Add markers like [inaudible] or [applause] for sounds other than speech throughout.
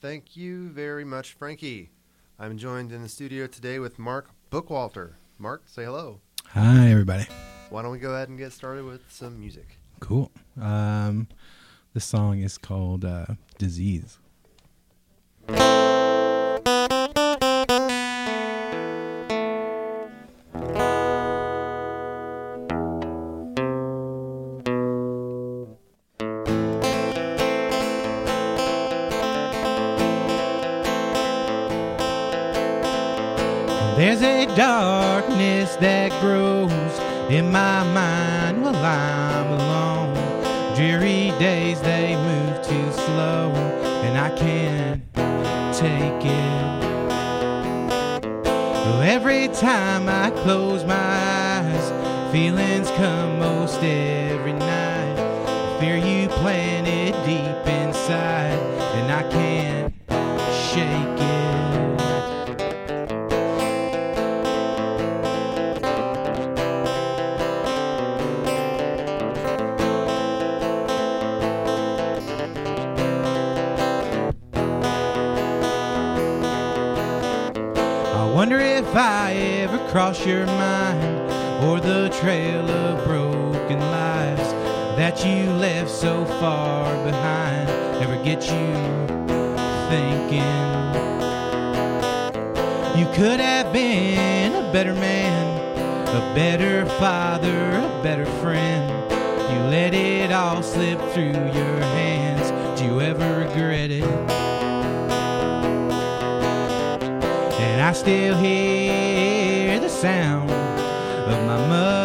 Thank you very much, Frankie. I'm joined in the studio today with Mark Bookwalter. Mark, say hello. Hi, everybody. Why don't we go ahead and get started with some music? Cool. Um, this song is called uh, Disease. You planted deep inside, and I can't shake it. I wonder if I ever cross your you thinking you could have been a better man, a better father, a better friend. You let it all slip through your hands. Do you ever regret it? And I still hear the sound of my mother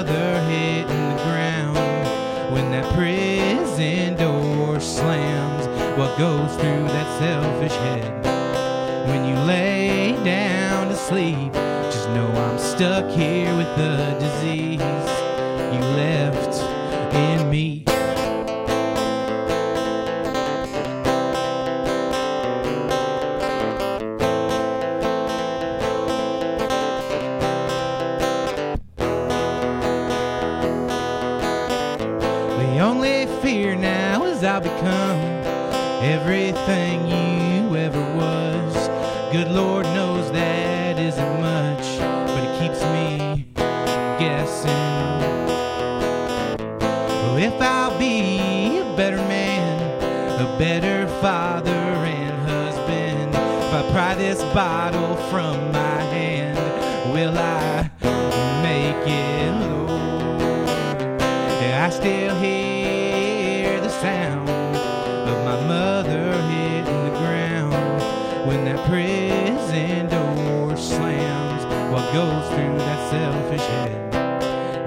selfish head when you lay down to sleep? Just know I'm stuck here with the disease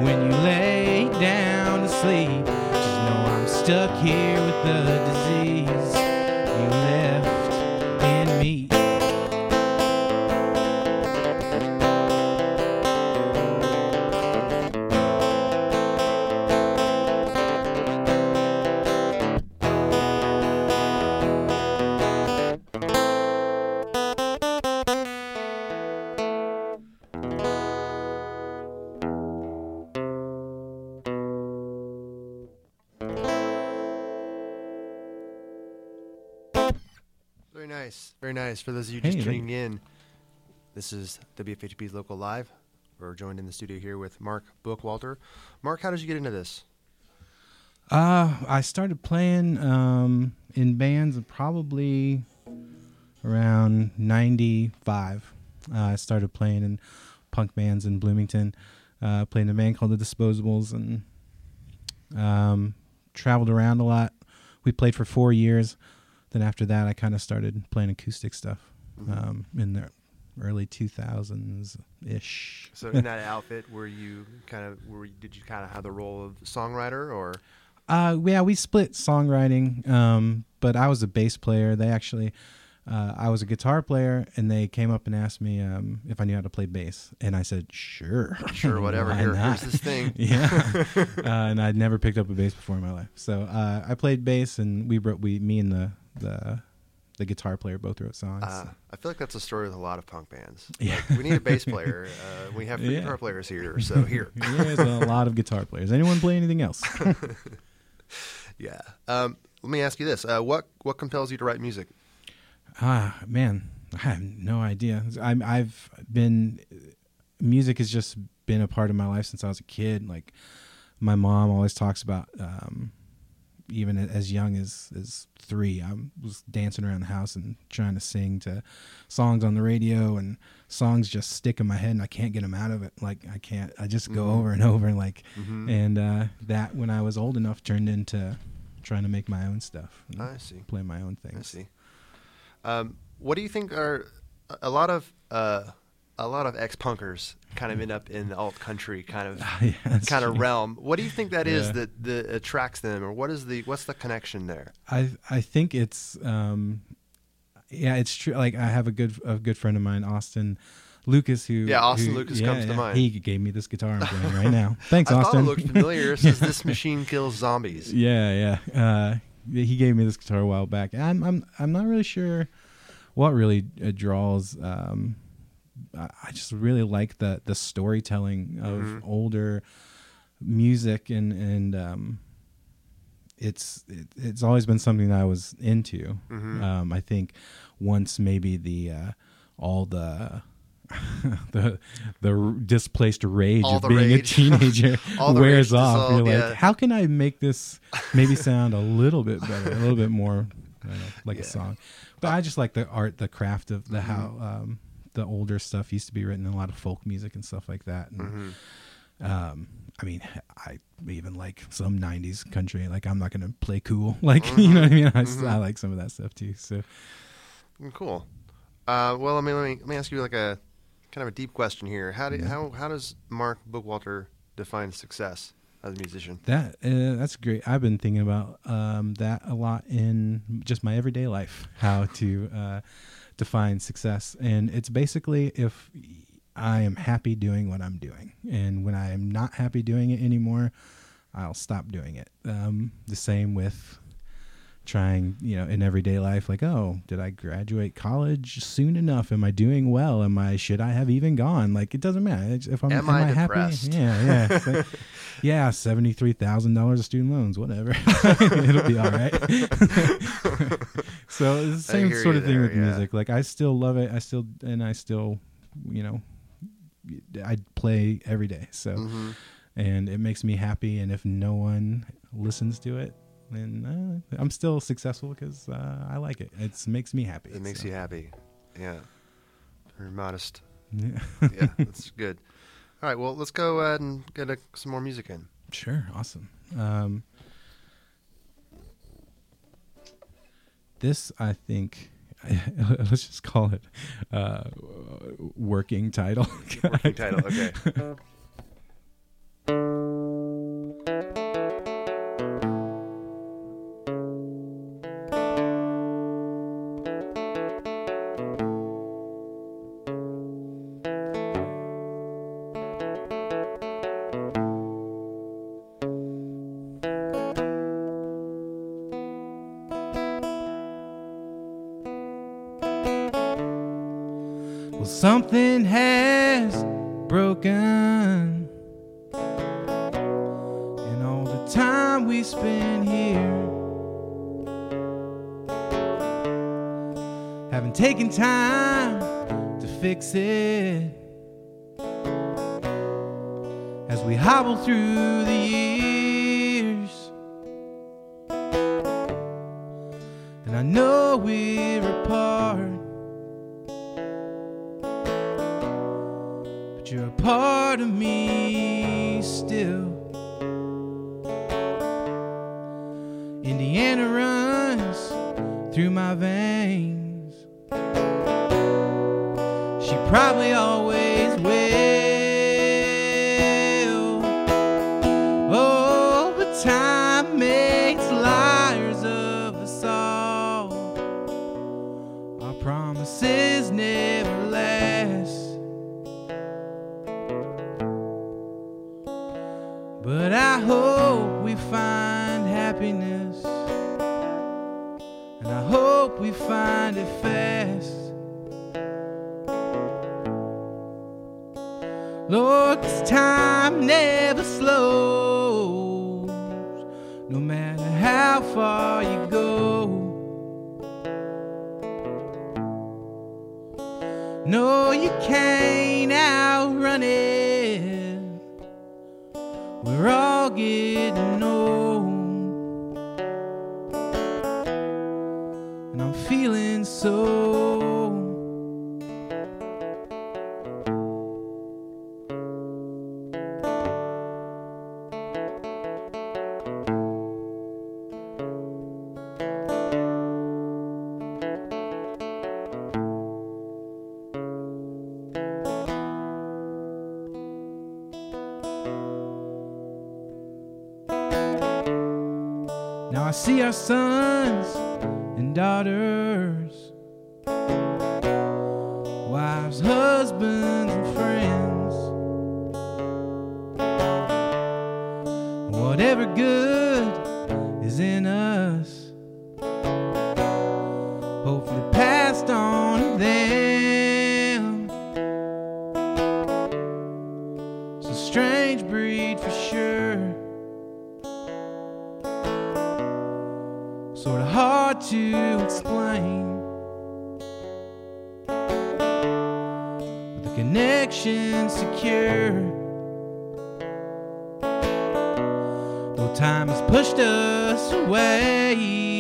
when you lay down to sleep? Just know I'm stuck here with the disease nice. Very nice. For those of you just tuning in, this is WFHB's Local Live. We're joined in the studio here with Mark Bookwalter. Mark, how did you get into this? Uh, I started playing um, in bands probably around 95. Uh, I started playing in punk bands in Bloomington. Uh, played in a band called The Disposables and um, traveled around a lot. We played for four years. Then after that, I kind of started playing acoustic stuff um, in the early 2000s ish. So in that outfit, were you kind of were you, did you kind of have the role of songwriter or Uh, yeah, we split songwriting, um, but I was a bass player. They actually, uh, I was a guitar player, and they came up and asked me um, if I knew how to play bass, and I said, "Sure, [laughs] Sure, whatever. Here- here's this thing. [laughs] yeah, [laughs] uh, and I'd never picked up a bass before in my life, so uh, I played bass, and we wrote we me and the the the guitar player both wrote songs. Uh, I feel like that's a story with a lot of punk bands. [laughs] Yeah. Like, we need a bass player. [laughs] Uh, we have three Yeah. guitar players here, so here. [laughs] there's a lot of guitar players. Anyone play anything else? yeah. Um, let me ask you this: uh, what what compels you to write music? Ah, man, I have no idea. I'm, I've been music has just been a part of my life since I was a kid. Like my mom always talks about, um, even as young as as three, I was dancing around the house and trying to sing to songs on the radio, and songs just stick in my head, and I can't get them out of it. Like I can't. I just go Mhm. over and [laughs] over, and like, Mhm. and uh, that when I was old enough turned into trying to make my own stuff, I see. play my own I see. Um, what do you think are a- a lot of uh, a lot of ex punkers kind of end up in the alt country kind of [laughs] Yeah, kind of true. realm? What do you think that is Yeah. that that attracts them, or what is the what's the connection there? I I think it's um yeah it's true like I have a good a good friend of mine Austin Lucas who Yeah, Austin who- Lucas yeah, comes to mind. He gave me this guitar I'm playing right now. [laughs] Thanks I Austin. thought it looked familiar. Says this [laughs] machine kills zombies. yeah, yeah. Uh he gave me this guitar a while back. I'm I'm I'm not really sure what really uh, draws um I just really like the the storytelling of Mhm. older music and and um it's it, it's always been something that I was into. Mhm. Um, I think once maybe the uh, all the [laughs] the the displaced rage All of being rage. a [laughs] teenager wears off. You're like, yeah. how can I make this maybe [laughs] sound a little bit better, a little bit more know, like Yeah. a song? But I just like the art, the craft of the how Mm-hmm. um, the older stuff used to be written in a lot of folk music and stuff like that. And, Mhm. um i mean i even like some 90s country like i'm not gonna play cool [laughs] like you know what i mean I, Mhm. I like some of that stuff too so Mm, Cool. Uh, well, I mean, let me let me ask you like a kind of a deep question here. How do Yeah. how how does Mark Bookwalter define success as a musician? that uh, that's great i've been thinking about um that a lot in just my everyday life how to uh define success. And it's basically if i am happy doing what i'm doing. And when i am not happy doing it anymore i'll stop doing it. Um the same with trying, you know, in everyday life, like, oh, did I graduate college soon enough? Am I doing well? Am I should I have even gone? Like, it doesn't matter. It's- If I'm, Am am, I I, happy? Yeah, yeah, like, [laughs] yeah. Seventy three thousand dollars of student loans, whatever. [laughs] It'll be all right. [laughs] so it's the same sort of thing there, with yeah. music. Like, I still love it. I still and I still, you know, I play every day. So hmm and it makes me happy. And if no one listens to it, then uh, I'm still successful because uh, I like it. It makes me happy. It makes so. you happy. Yeah. Very modest. Yeah. Yeah, [laughs] that's good. All right, well, let's go ahead and get a, some more music in. sure, awesome. Um, this, I think, [laughs] let's just call it uh, working title. Working title, okay. [laughs] Well, something has broken. And all the time we spend here. Haven't taken time to fix it. As we hobble through the years. Time see our sons and daughters. connection secure. Though time has pushed us away.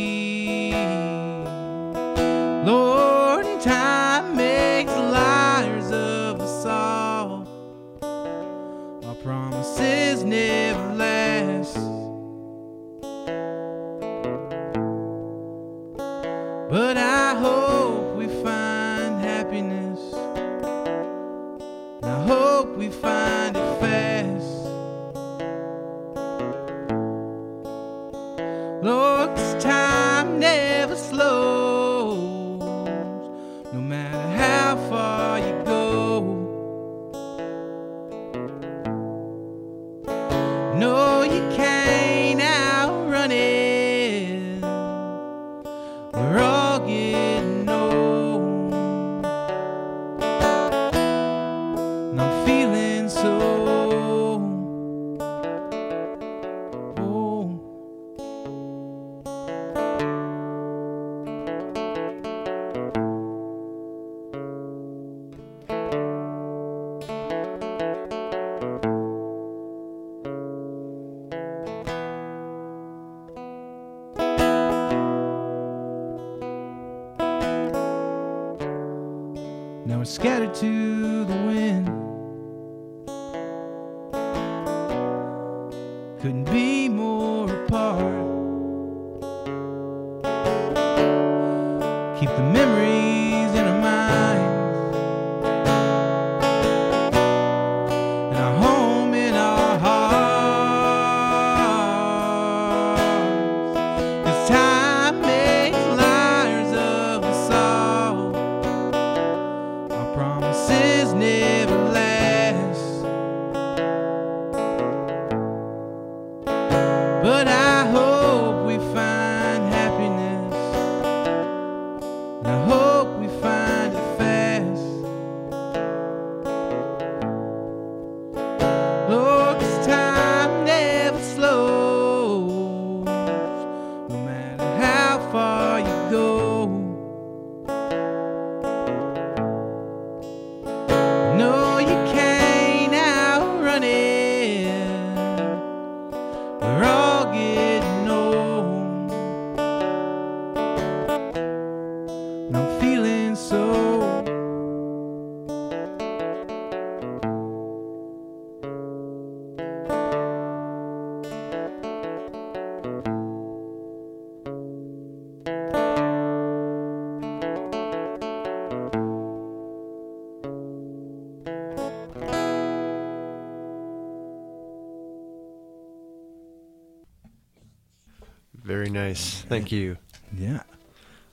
Very nice. Thank you. Yeah.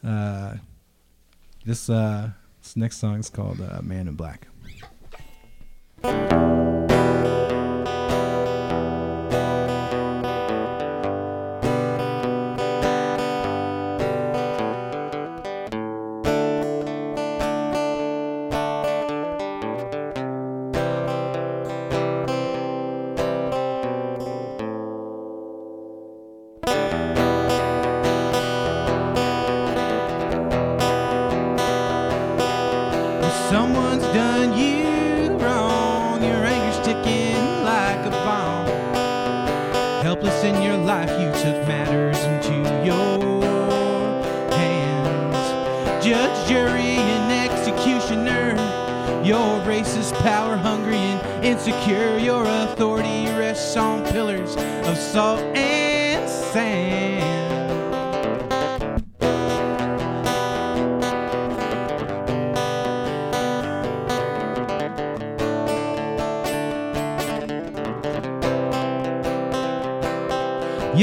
Uh, this uh, this next song is called uh, "Man in Black." Someone's done you wrong. Your anger's ticking like a bomb. Helpless in your life, you took matters into your hands. Judge, jury, and executioner. You're racist, power hungry, and insecure. Your authority rests on pillars of salt and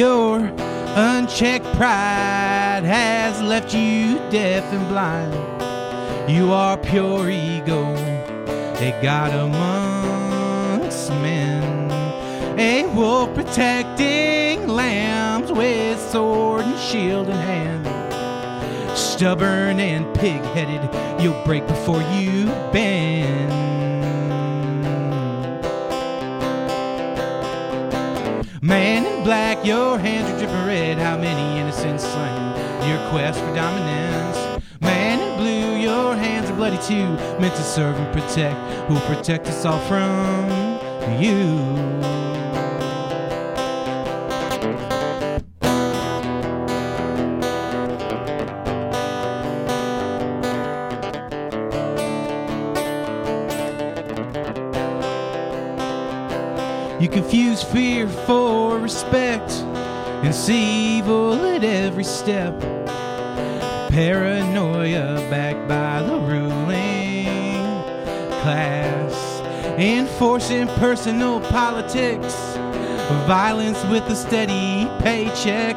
Your unchecked pride has left you deaf and blind. You are pure ego, a god amongst men, a wolf protecting lambs with sword and shield in hand. Stubborn and pig headed, you'll break before you bend. Man black, your hands are dripping red. How many innocents slain? Your quest for dominance. Man in blue, your hands are bloody too. Meant to serve and protect. Who'll protect us all from you? Confuse fear for respect and see evil at every step. Paranoia backed by the ruling class, enforcing personal politics, violence with a steady paycheck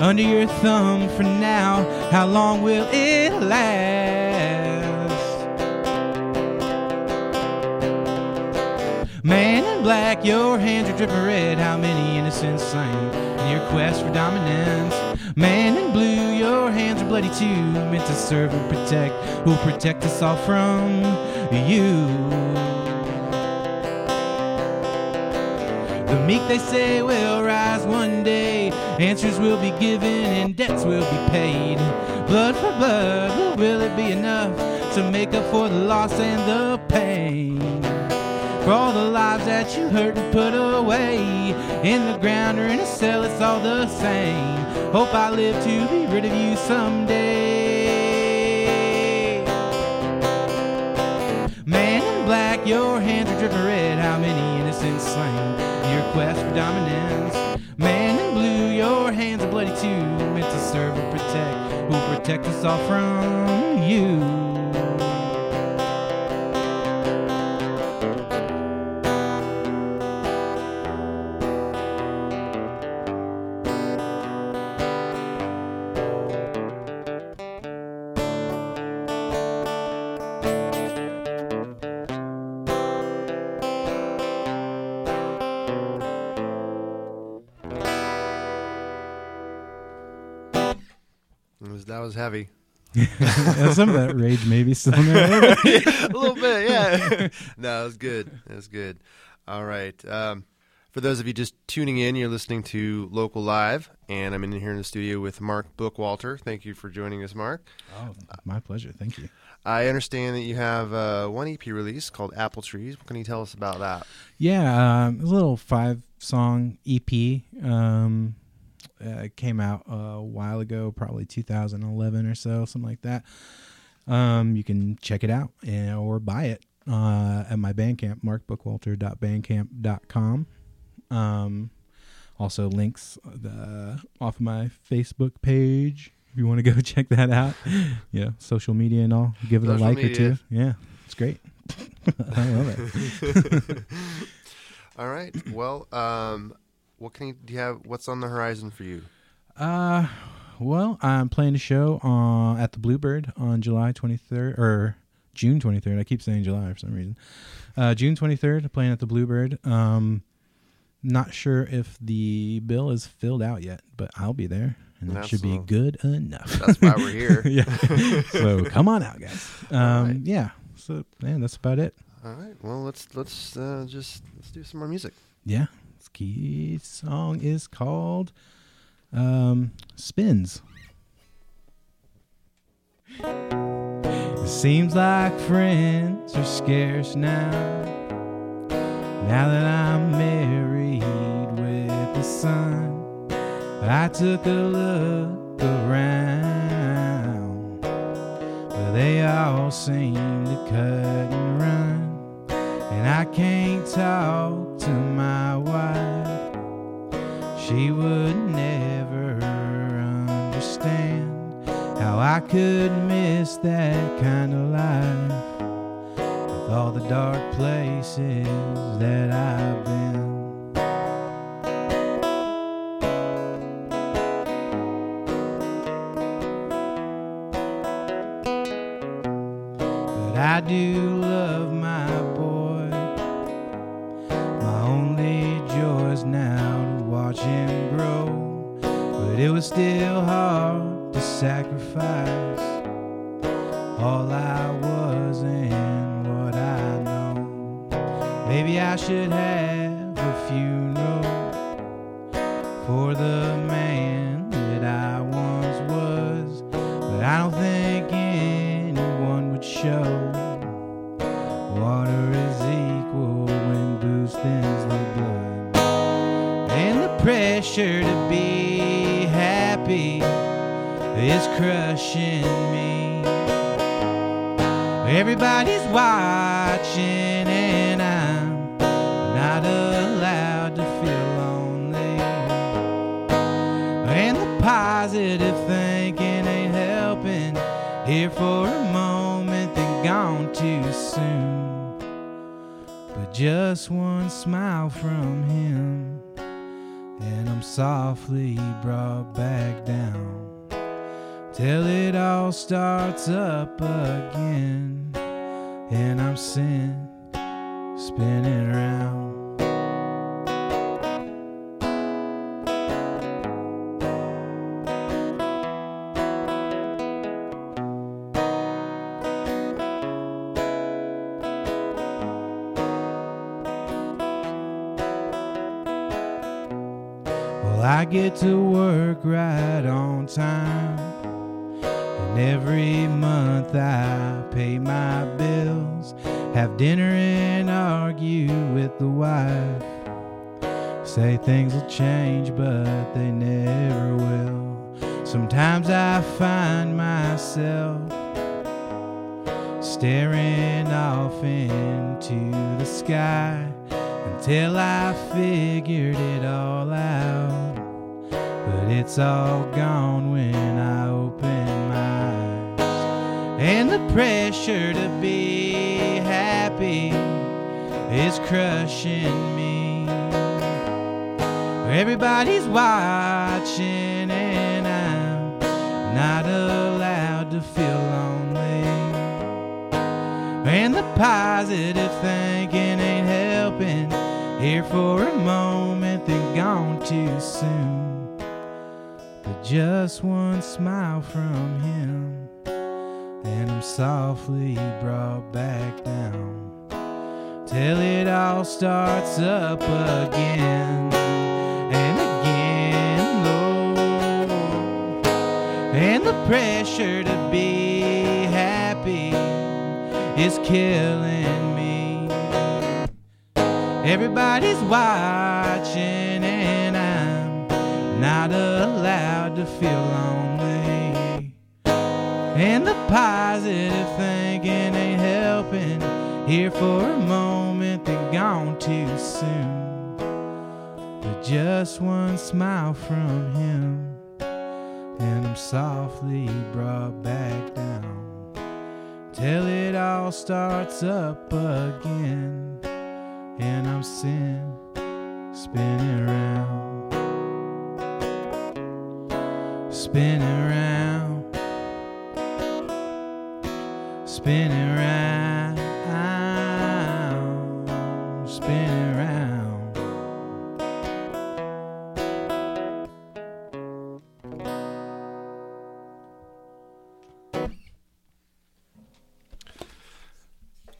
under your thumb for now. How long will it last? Black, your hands are dripping red. How many innocents slain in your quest for dominance? Man in blue, your hands are bloody too. Meant to serve and protect. Who'll protect us all from you? The meek, they say, will rise one day. Answers will be given and debts will be paid. Blood for blood, will it be enough to make up for the loss and the pain? For all the lives that you hurt and put away in the ground or in a cell, it's all the same. Hope I live to be rid of you someday. Man in black, your hands are dripping red. How many innocents slain in your quest for dominance? Man in blue, your hands are bloody too. Meant to serve and protect. Who'll protect us all from you? [laughs] some of that rage maybe still in there. a little bit. a little bit, yeah. [laughs] no, it was good. It was good. All right. Um, for those of you just tuning in, you're listening to Local Live, and I'm in here in the studio with Mark Bookwalter. Thank you for joining us, Mark. Oh, my pleasure. Thank you. I understand that you have uh, one EP release called Apple Trees. What can you tell us about that? Yeah, um, a little five song EP. Um, uh, came out a while ago, probably 2011 or so, something like that. Um, you can check it out and, or buy it uh, at my Bandcamp, markbookwalter.bandcamp.com. Um, also, links uh, off of my Facebook page if you want to go [laughs] check that out. yeah, social media and all. Give it Social a like media. or two. Yeah, it's great. [laughs] I love it. [laughs] All right. Well, um, what can you do? You have what's on the horizon for you? Uh, well, I'm playing a show uh, at the Bluebird on July 23rd or June 23rd. I keep saying July for some reason. Uh, June 23rd, playing at the Bluebird. Um, not sure if the bill is filled out yet, but I'll be there, and that should be good enough. That's why we're here. [laughs] yeah. so come on out, guys. [laughs] Um, right. Yeah. So man, that's about it. All right. Well, let's let's uh, just let's do some more music. Yeah. Key song is called um, Spins. It seems like friends are scarce now. Now that I'm married with a son, I took a look around. But they all seem to cut and run. And I can't talk to my wife. She would never understand how I could miss that kind of life with all the dark places that I've been. But I do for a moment, then gone too soon. But just one smile from him, and I'm softly brought back down. Till it all starts up again, and I'm sent spinning around. Get to work right on time. And every month I pay my bills, have dinner and argue with the wife. Say things will change, but they never will. Sometimes I find myself staring off into the sky until I figured it all out. It's all gone when I open my eyes. And the pressure to be happy is crushing me. Everybody's watching, and I'm not allowed to feel lonely. And the positive thinking ain't helping. Here for a moment, then gone too soon. Just one smile from him, and I'm softly brought back down. Till it all starts up again and again, Lord. And the pressure to be happy is killing me. Everybody's watching, not allowed to feel lonely. And the positive thinking ain't helping. Here for a moment, then gone too soon. But just one smile from him, and I'm softly brought back down till it all starts up again, and I'm sin spinning around, spinning around, spinning around, spinning around.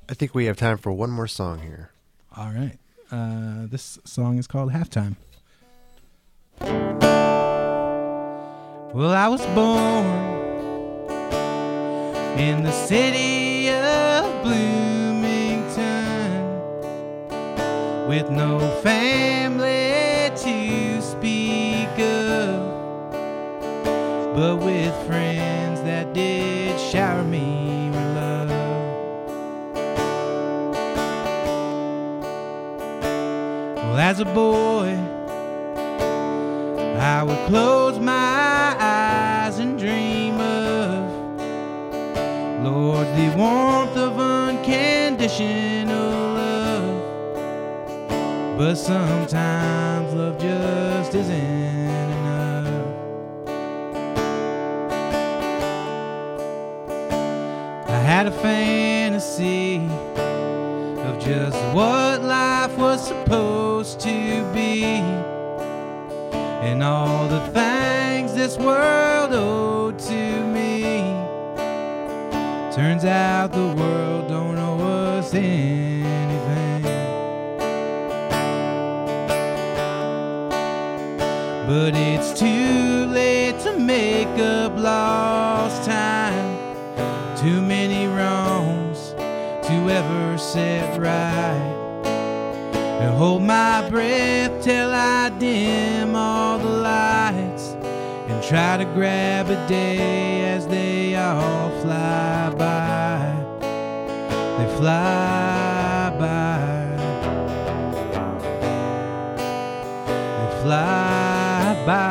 I think we have time for one more song here. All right. Uh, this song is called Halftime. Well, I was born in the city of Bloomington with no family to speak of, but with friends that did shower me with love. Well, as a boy, I would close my unconditional love. But sometimes love just isn't enough. I had a fantasy of just what life was supposed to be and all the things this world owed to me. Turns out the world But it's too late to make up lost time. Too many wrongs to ever set right. And hold my breath till I dim all the lights. And try to grab a day as they all fly fly by. They fly by.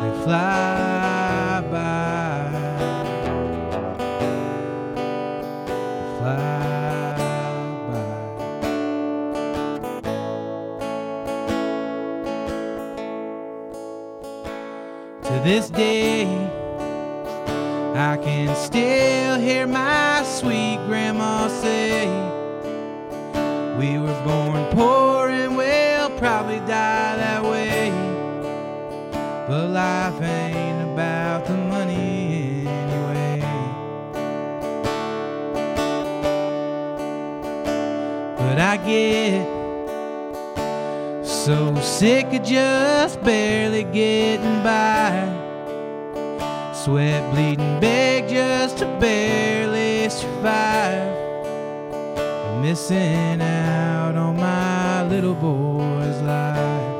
They fly by. They Fly by. To this day, still hear my sweet grandma say, We were born poor and we'll probably die that way. But life ain't about the money anyway. But I get so sick of just barely getting by. Sweat bleeding big just to barely survive. I'm missing out on my little boy's life.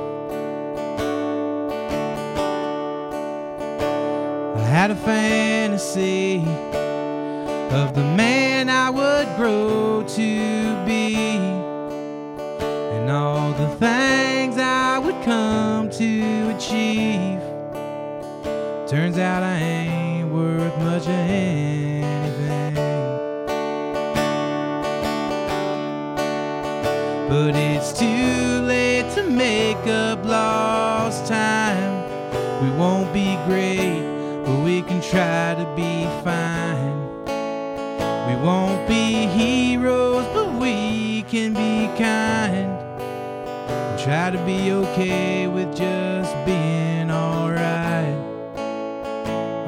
I had a fantasy of the man I would grow to Turns out I ain't worth much of anything. But it's too late to make up lost time. We won't be great, but we can try to be fine. We won't be heroes, but we can be kind. And try to be okay with just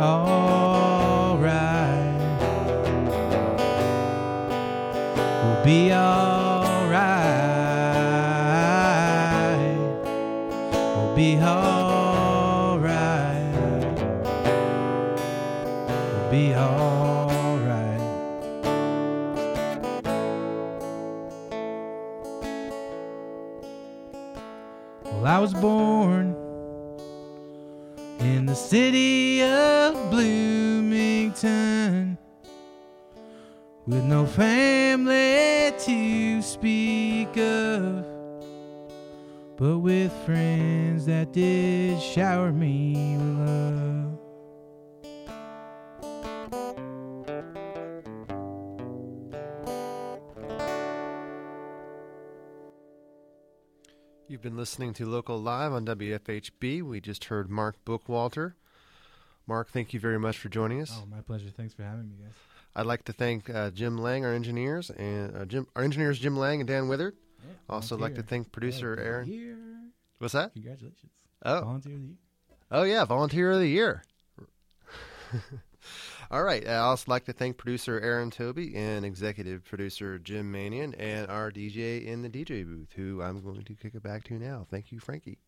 Alright. We'll be alright. We'll be alright. We'll be alright. Well, I was born in the city Bloomington with no family to speak of, but with friends that did shower me with love. You've been listening to Local Live on WFHB. We just heard Mark Bookwalter. Mark, thank you very much for joining us. Oh, my pleasure. Thanks for having me, guys. I'd like to thank uh, Jim Lang, our engineers, and uh, Jim, our engineers Jim Lang and Dan Withered. Also, like to thank producer Yeah, Erin. What's that? Congratulations. Oh, Volunteer of the year. oh yeah, Volunteer of the Year. [laughs] All right. I also like to thank producer Erin Tobey and executive producer Jim Manion and our DJ in the DJ booth, who I'm going to kick it back to now. Thank you, Frankie.